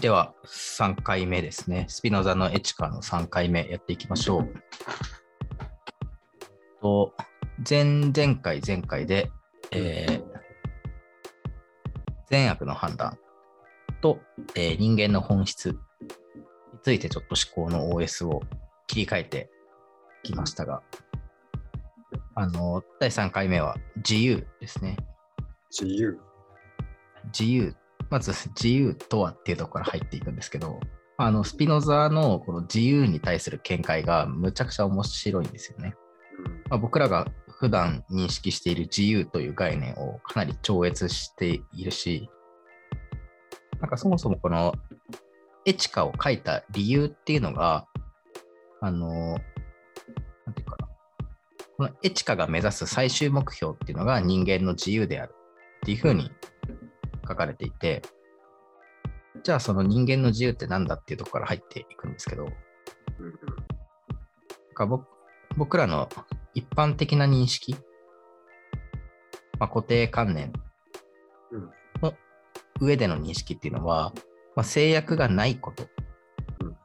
では、3回目ですね。スピノザのエチカの3回目やっていきましょう。と前々回、前回で、えー、善悪の判断と、えー人間の本質についてちょっと思考の OS を切り替えてきましたが、あの、第3回目は自由ですね。自由。自由、まず自由とはっていうところから入っていくんですけど、あのスピノザのこの自由に対する見解がむちゃくちゃ面白いんですよね。まあ、僕らが普段認識している自由という概念をかなり超越しているし、なんかそもそもこのエチカを書いた理由っていうのが、あの、なんていうかな、このエチカが目指す最終目標っていうのが人間の自由であるっていうふうに書かれていて、じゃあその人間の自由って何だっていうところから入っていくんですけど、か僕僕らの一般的な認識、まあ、固定観念うんの上での認識っていうのは、まあ、制約がないこと。うん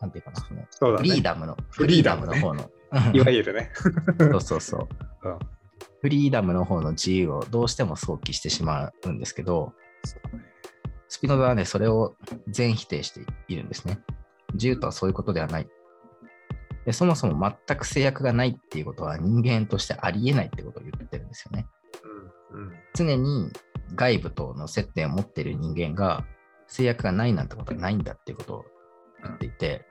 なんていうかな、その。フリーダムの、フリーダムねフリーダムの方の、いわゆるね。そうそうそう。うんフリーダムの方の自由をどうしても想起してしまうんですけど、スピノザはね、それを全否定しているんですね。自由とはそういうことではない。でそもそも全く制約がないっていうことは人間としてありえないってことを言ってるんですよね。うんうん常に外部との接点を持っている人間が制約がないなんてことはないんだっていうことを言っていて、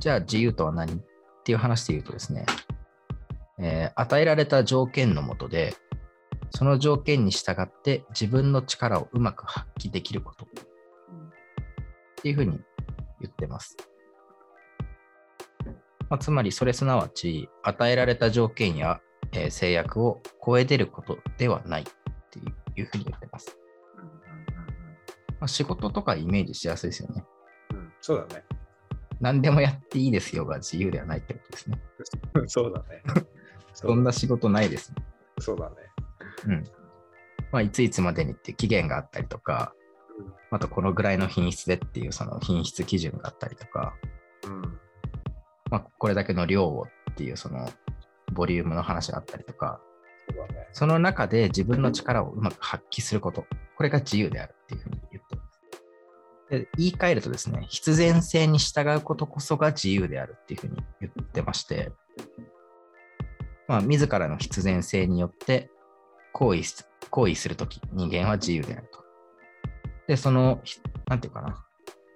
じゃあ自由とは何？っていう話で言うとですね、えー与えられた条件のもとで、その条件に従って自分の力をうまく発揮できることっていうふうに言ってます。まあ、つまりそれすなわち与えられた条件や、えー制約を超え出ることではないっていうふうに言ってます。まあ、仕事とかイメージしやすいですよね。うんそうだね。何でもやっていいですよが自由ではないってことですね。そうだね。そんな仕事ないですね。そうだね。うん。まあ、いついつまでにっていう期限があったりとか、あとこのぐらいの品質でっていうその品質基準があったりとか、うん。まあ、これだけの量をっていうそのボリュームの話があったりとか、そうだね。その中で自分の力をうまく発揮すること、これが自由であるっていうふうに言ってます。で言い換えるとですね、必然性に従うことこそが自由であるっていうふうに言ってまして、まあ、自らの必然性によって行為す行為するとき、人間は自由であると。で、その、ひなんていうかな、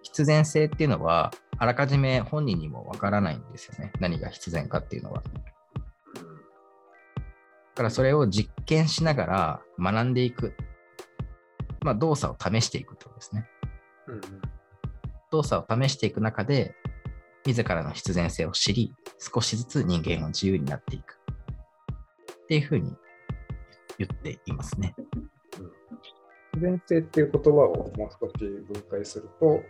必然性っていうのは、あらかじめ本人にもわからないんですよね。何が必然かっていうのは。だからそれを実験しながら学んでいく。まあ、動作を試していくってことですね。うん。動作を試していく中で、自らの必然性を知り、少しずつ人間は自由になっていく。っていうふうに言っていますね。自然性っていう言葉をもう少し分解すると、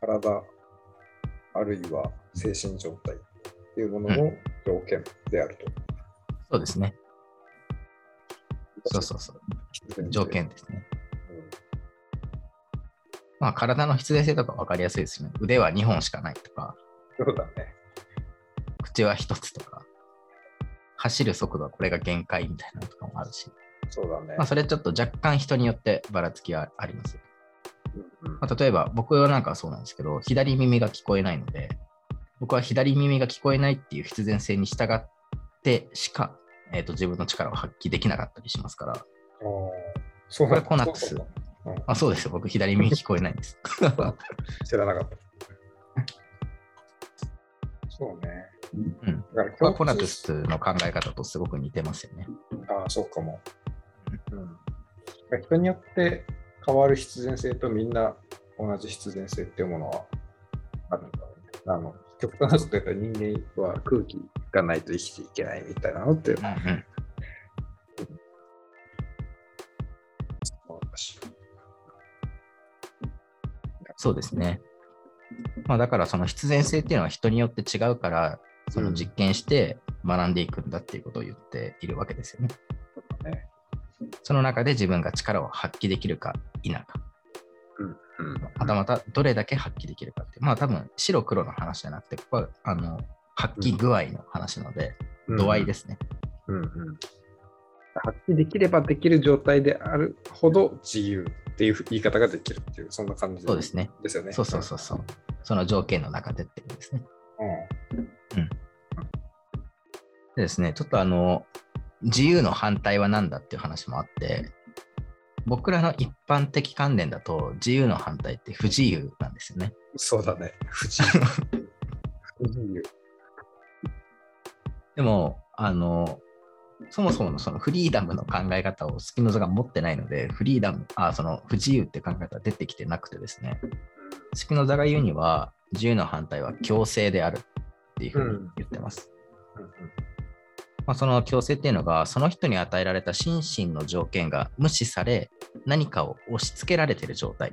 体あるいは精神状態っていうものの条件であると。そうですね。そうそうそう。条件ですね。うんまあ、体の必然性とか分かりやすいですね。腕は2本しかないとか、そうだね。口は1つとか、走る速度はこれが限界みたいなのとかもあるし、そうだね。まあ、それちょっと若干人によってばらつきはありますよ。うんうんまあ、例えば僕はなんかそうなんですけど、左耳が聞こえないので、僕は左耳が聞こえないっていう必然性に従ってしか、えー、と自分の力を発揮できなかったりしますから、そうこれコナックスうんあそうですよ、僕左耳聞こえないんです。知らなかった。そうね。うん、だからコナトゥスの考え方とすごく似てますよね。ああ、そうかも。うん。人によって変わる必然性とみんな同じ必然性っていうものはあるんだろうね。あの、極端なこと言人間は空気がないと生きていけないみたいなのって、うんうんそうですね。まあ、だからその必然性っていうのは人によって違うから、その実験して学んでいくんだっていうことを言っているわけですよね。ねその中で自分が力を発揮できるか否か。うんまたまたどれだけ発揮できるかっていう。まあ多分白黒の話じゃなくて、ここはあの発揮具合の話なので、度合いですね。うんうん。発揮できればできる状態であるほど自由っていう言い方ができるっていう、そんな感じそうですね。ですよね。そうそうそうそう。その条件の中でってことですね。でですね、ちょっとあの、自由の反対は何だっていう話もあって、僕らの一般的観念だと、自由の反対って不自由なんですよね。そうだね。不自由。不自由。でも、あの、そもそものそのフリーダムの考え方をスピノザが持ってないので、フリーダム、あ、その不自由って考え方は出てきてなくてですね、スピノザが言うには、自由の反対は強制であるっていうふうに言ってます。まあ、その強制っていうのが、その人に与えられた心身の条件が無視され、何かを押し付けられている状態。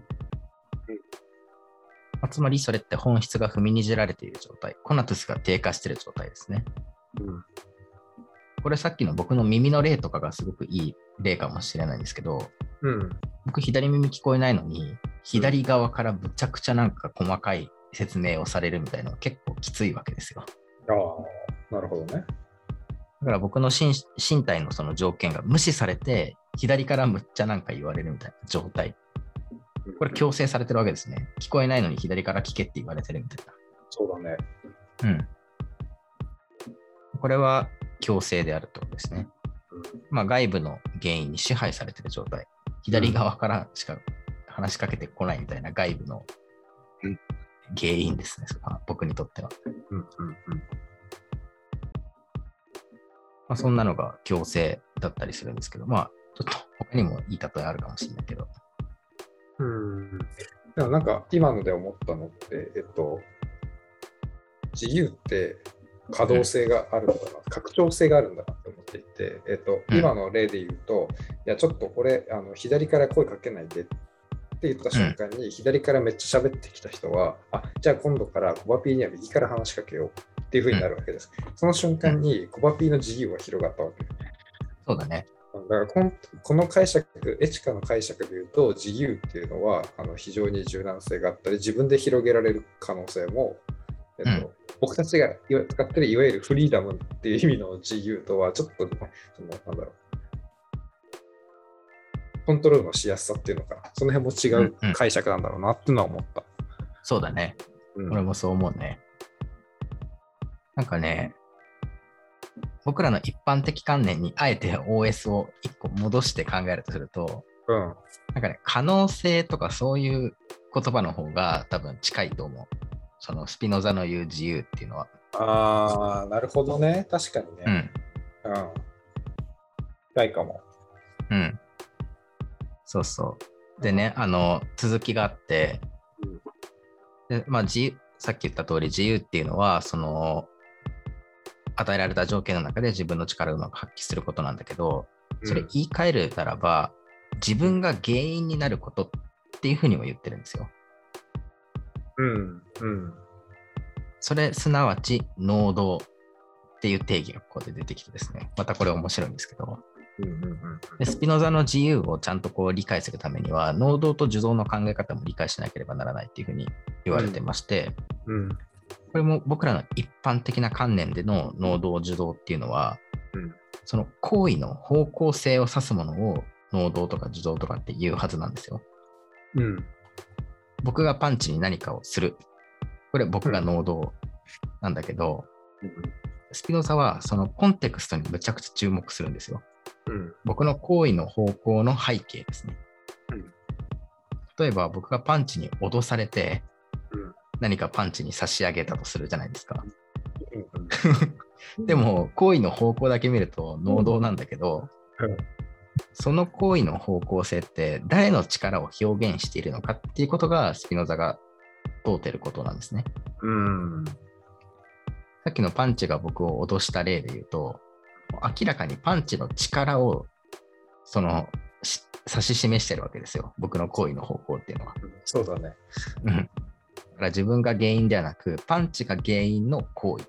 まあ、つまり、それって本質が踏みにじられている状態。コナトゥスが低下している状態ですね。うんこれさっきの僕の耳の例とかがすごくいい例かもしれないんですけど、うん。僕左耳聞こえないのに、左側からむちゃくちゃなんか細かい説明をされるみたいなのは結構きついわけですよ。ああ、なるほどね。だから僕の身身体のその条件が無視されて、左からむっちゃなんか言われるみたいな状態。これ強制されてるわけですね。聞こえないのに左から聞けって言われてるみたいそうだね。な。うん。これは強制であるってことですね。まあ外部の原因に支配されてる状態。左側からしか話しかけてこないみたいな外部のうん原因ですね。僕にとっては。うんうんうん。まあ、そんなのが強制だったりするんですけど、まあちょっと他にもいい例えあるかもしれないけど。うん。でもなんか今ので思ったのって、えっと、自由って可動性があるんだな、拡張性があるんだなって思っていて、えっと、うん今の例で言うと、いや、ちょっとこれ、あの左から声かけないでって言った瞬間に、左からめっちゃ喋ってきた人は、あじゃあ今度からコバピーには右から話しかけようっていうふうになるわけです。その瞬間にコバピーの自由は広がったわけそうだね。だからこの解釈、エチカの解釈で言うと、自由っていうのはあの非常に柔軟性があったり、自分で広げられる可能性も、えっとうん僕たちが使ってるいわゆるフリーダムっていう意味の自由とは、ちょっとそのなんだろう、コントロールのしやすさっていうのかな、その辺も違うんううん解釈なんだろうなっていうのは思った。そうだね。うん俺もそう思うね。なんかね、僕らの一般的観念にあえて OS を一個戻して考えるとすると、うんなんかね、可能性とかそういう言葉の方が多分近いと思う。そのスピノザの言う自由っていうのは。ああ、なるほどね。確かにうね。ん。うん。近いかも。うん。そうそう。でね、あの、続きがあって、でまあ、自由さっき言った通り自由っていうのは、その、与えられた条件の中で自分の力をうまく発揮することなんだけど、それうん言い換えるならば、自分が原因になることっていうふうにも言ってるんですよ。うん。うん。それすなわち能動っていう定義がここで出てきてですね、またこれ面白いんですけど、うんうんうんでスピノザの自由をちゃんとこう理解するためには、能動と受動の考え方も理解しなければならないっていうふうに言われてまして、うん。これも僕らの一般的な観念での能動受動っていうのは、うんその行為の方向性を指すものを能動とか受動とかって言うはずなんですよ。うん。僕がパンチに何かをする。これ僕が能動なんだけど、スピノザはそのコンテクストにむちゃくちゃ注目するんですよ。うん。僕の行為の方向の背景ですねうん。例えば僕がパンチに脅されてうん何かパンチに差し上げたとするじゃないですか。うんで、も行為の方向だけ見ると能動なんだけど、うんその行為の方向性って誰の力を表現しているのかっていうことがスピノザが問うてることなんですね。うん。さっきのパンチが僕を脅した例で言うと、明らかにパンチの力をそのし指し示してるわけですよ。僕の行為の方向っていうのは。そうだね。から自分が原因ではなく、パンチが原因の行為。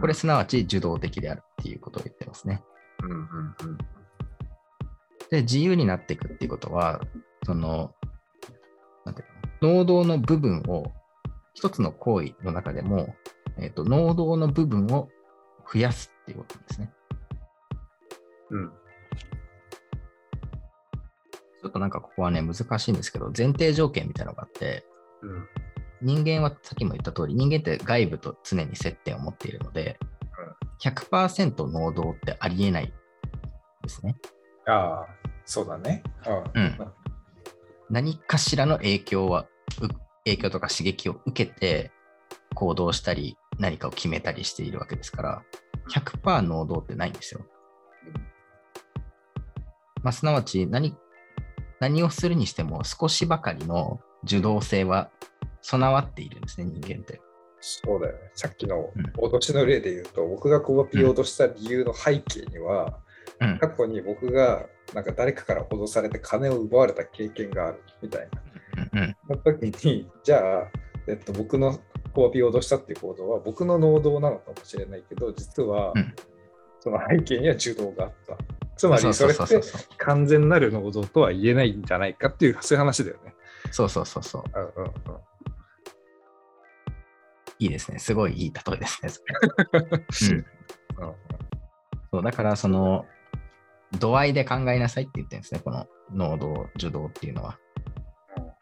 これすなわち受動的であるっていうことを言ってますね。うんうんうん。で、自由になっていくっていうことは、その、能動の部分を、一つの行為の中でも、えっ、と、能動の部分を増やすっていうことなんですね。うん。ちょっとなんかここはね、難しいんですけど、前提条件みたいなのがあって、うん。人間はさっきも言った通り、人間って外部と常に接点を持っているので、100%能動ってありえないですね。ああ、そうだね。うん何かしらの影響は、う影響とか刺激を受けて行動したり、何かを決めたりしているわけですから、100%能動ってないんですよ。まあ、すなわち何、何をするにしても少しばかりの受動性は備わっているんですね、人間って。そうだよね。さっきのうん脅しの例で言うと、僕がコワピーを脅した理由の背景には、うん過去に僕がなんか誰かから脅されて金を奪われた経験があるみたいな。うんうんその時に、じゃあ、えっと、僕のコワピーを脅したっていう行動は僕の能動なのかもしれないけど、実はうんその背景には受動があった。つまりそれって完全なる能動とは言えないんじゃないかっていう、そういう話だよね。そうそうそうそう。うんうんうんいいですね。すごいいい例えですね。うんうんそうだから、その、度合いで考えなさいって言ってるんですね。この能動、受動っていうのは。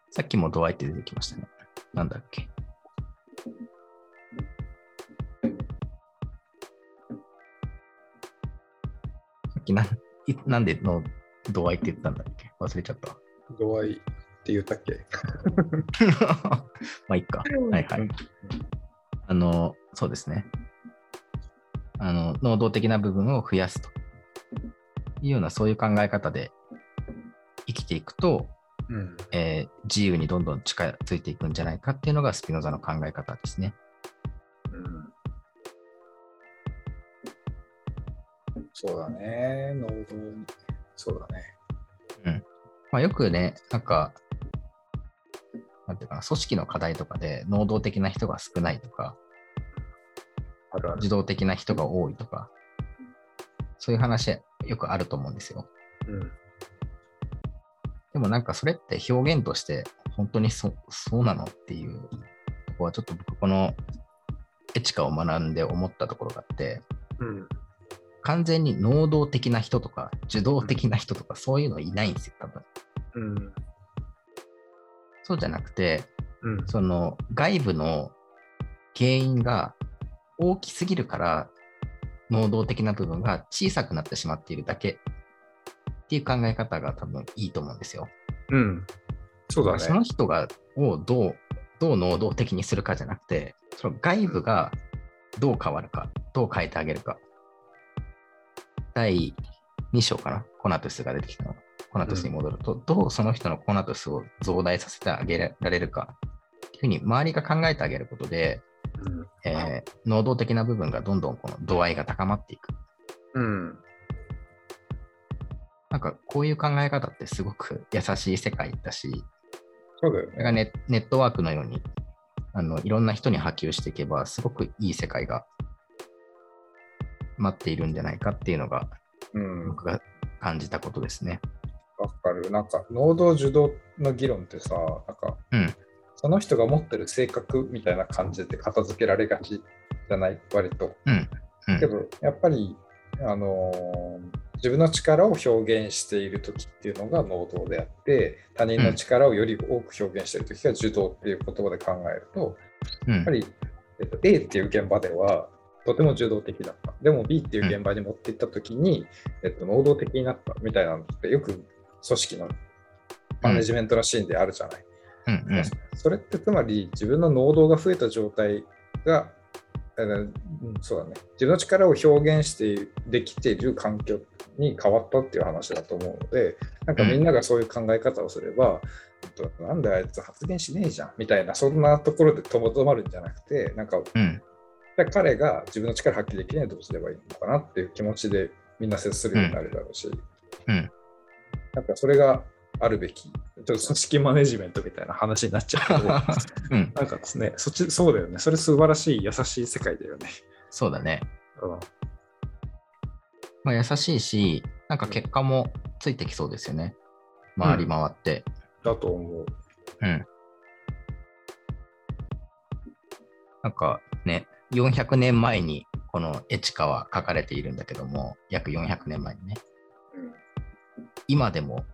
さっきも度合いって出てきましたね。なんだっけ。さっきなんいなんでの度合いって言ったんだっけ？忘れちゃった。度合いって言ったっけ？まあ、いっか。はいはい。あの、そうですね。あの、能動的な部分を増やすというような、そういう考え方で生きていくと、うんえー自由にどんどん近づいていくんじゃないかっていうのがスピノザの考え方ですね。うんそうだね、能動に。そうだね。まあ、よくね、なんか、なんていうかな、組織の課題とかで能動的な人が少ないとか、あるある。自動的な人が多いとか、そういう話よくあると思うんですよ。うん。でもなんかそれって表現として本当にそそうなのっていうとこはちょっと僕このエチカを学んで思ったところがあって。うん。完全に能動的な人とか受動的な人とかそういうのいないんですよ多分。うん。そうじゃなくてうん。その外部の原因が大きすぎるから能動的な部分が小さくなってしまっているだけっていう考え方が多分いいと思うんですよ。うん。そうだそのね。人がをどうどう能動的にするかじゃなくて、その外部がどう変わるか、どう変えてあげるか。第2章かな、コナトゥスが出てきたの。コナトゥスに戻ると、どうその人のコナトゥスを増大させてあげられるかっていうふうに周りが考えてあげることで、うんえー能動的な部分がどんどんこの度合いが高まっていく。うん。なんかこういう考え方ってすごく優しい世界だし、そうだよそれがね。ネネットワークのようにあのいろんな人に波及していけば、すごくいい世界が待っているんじゃないかっていうのがうん。僕が感じたことですね。わかる。なんか、能動受動の議論ってさ、なんか、うんその人が持ってる性格みたいな感じで片付けられがちじゃない、割と。うんうんけど、やっぱり、あのー自分の力を表現している時っていうのが能動であって、他人の力をより多く表現している時が受動っていう言葉で考えると、うんやっぱり、えっと、A っていう現場ではとても受動的だった。でも B っていう現場に持っていったときに、えっと、能動的になったみたいなのってよく組織のマネジメントのシーンであるじゃない。うんうん。それってつまり自分の能動が増えた状態が、そうだね、自分の力を表現してできている環境に変わったっていう話だと思うので、なんかみんながそういう考え方をすれば、えっとなんであいつ発言しねえじゃんみたいな、そんなところでとどまるんじゃなくて、なんかうん。彼が自分の力を発揮できないとどうすればいいのかなっていう気持ちでみんな接するようになるだろうし、うん。なんかそれがあるべき、組織マネジメントみたいな話になっちゃうけど、うん、なんかですね、そっち、そうだよね。それ素晴らしい、優しい世界だよね。そうだね。うん。まあ、優しいし、なんか結果もついてきそうですよね。回り回って。だと思う。うん。なんかね、400年前にこのエチカは書かれているんだけども、約400年前にね、うん今でも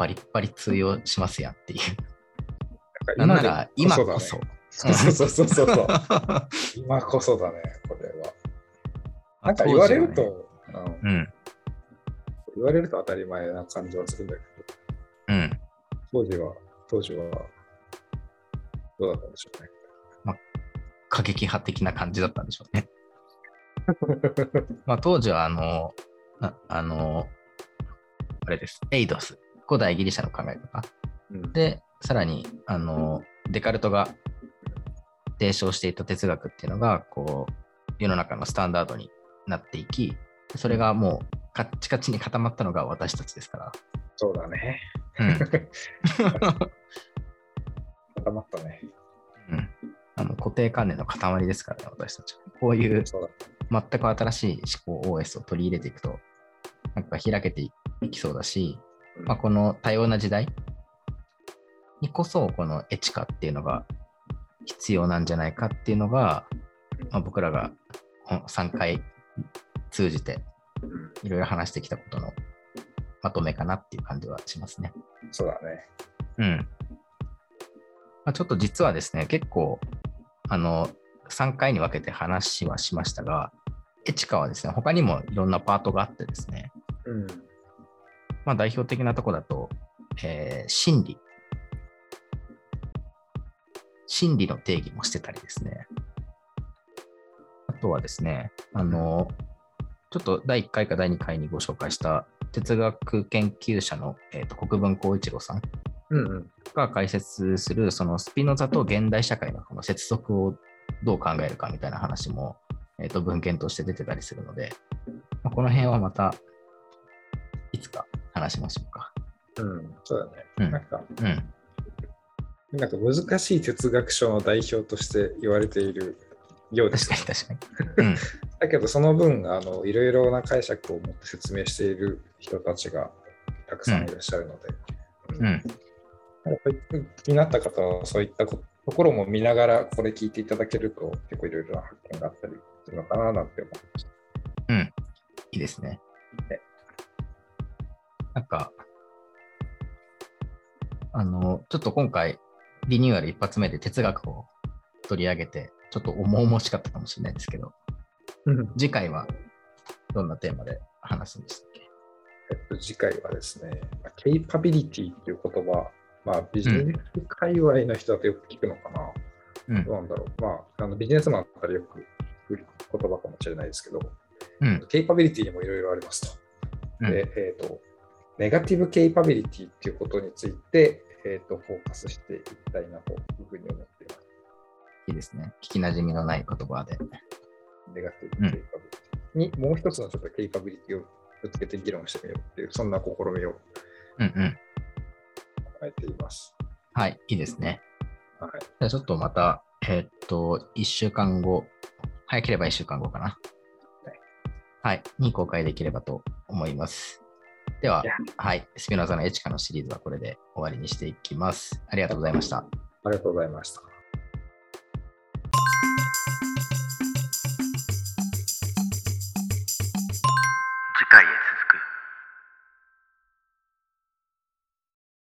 バリッバリ通用しますやんっていう。ななんなら今こそ。そうそうそうそうそう。今こそだね、これは。なんか言われると、うんうん、言われると当たり前な感じはするんだけど、うん。当時は、当時は、どうだったんでしょうね。過激派的な感じだったんでしょうね。まあ、当時はあの、ああの、あれです、エイドス、古代ギリシャの考え方。うんで、さらに、あの、デカルトが提唱していた哲学っていうのが、こう、世の中のスタンダードになっていき、それがもうカッチカチに固まったのが私たちですから。そうだね。うん固まったね。うん、あの固定観念の塊ですからね、私たちは。こういう。全く新しい思考 OS を取り入れていくと、なんか開けていきそうだし、うんまあ、この多様な時代にこそ、このエチカっていうのが必要なんじゃないかっていうのが、まあ、僕らがこの3回通じてうんいろいろ話してきたことのまとめかなっていう感じはしますね。そうだね。うん。まあ、ちょっと実はですね、結構、あの、3回に分けて話はしましたが、エチカはですね、他にもいろんなパートがあってですね、うん。まあ、代表的なとこだと、えー心理。心理の定義もしてたりですね。あとはですね、あの、ちょっと第1回か第2回にご紹介した哲学研究者の、えー、と国分光一郎さんうんうん。が解説するそのスピノザと現代社会のこの接続をどう考えるかみたいな話も、えー、と文献として出てたりするので、まあ、この辺はまたいつか話しましょうか。うん。そうだね。うんなんか、うん。なんか難しい哲学書の代表として言われているようです確かに確かに。だけどその分あのいろいろな解釈を持って説明している人たちがたくさんいらっしゃるので、うん。うん。気になった方はそういったこところも見ながらこれ聞いていただけると結構いろいろな発見があったりするのかななんて思いました。うん。いいですねね。なんか、あの、ちょっと今回、リニューアル一発目で哲学を取り上げて、ちょっと重々しかったかもしれないですけど、次回はどんなテーマで話すんでしたっけ？えっと、次回はですね、ケイパビリティっていう言葉、まあ、ビジネス界隈の人だとよく聞くのかな。うんどうなんだろう。まあ、あのビジネスマンだったらよく聞く言葉かもしれないですけど、うん。ケイパビリティにもいろいろありますと。うんで、えっ、と、ネガティブケイパビリティっていうことについて、えっ、と、フォーカスしていきたいなというふうに思っています。いいですね。聞きなじみのない言葉で。ネガティブケイパビリティに、もう一つのちょっとケイパビリティをぶつけて議論してみようっていう、そんな試みをうんうん。考えています。はい、いいですね。はい。じゃあちょっとまた、えーっと、1週間後、早ければ1週間後かな。はいはい、に公開できればと思います。でははい、スピノザのエチカのシリーズはこれで終わりにしていきます。ありがとうございました。ありがとうございました。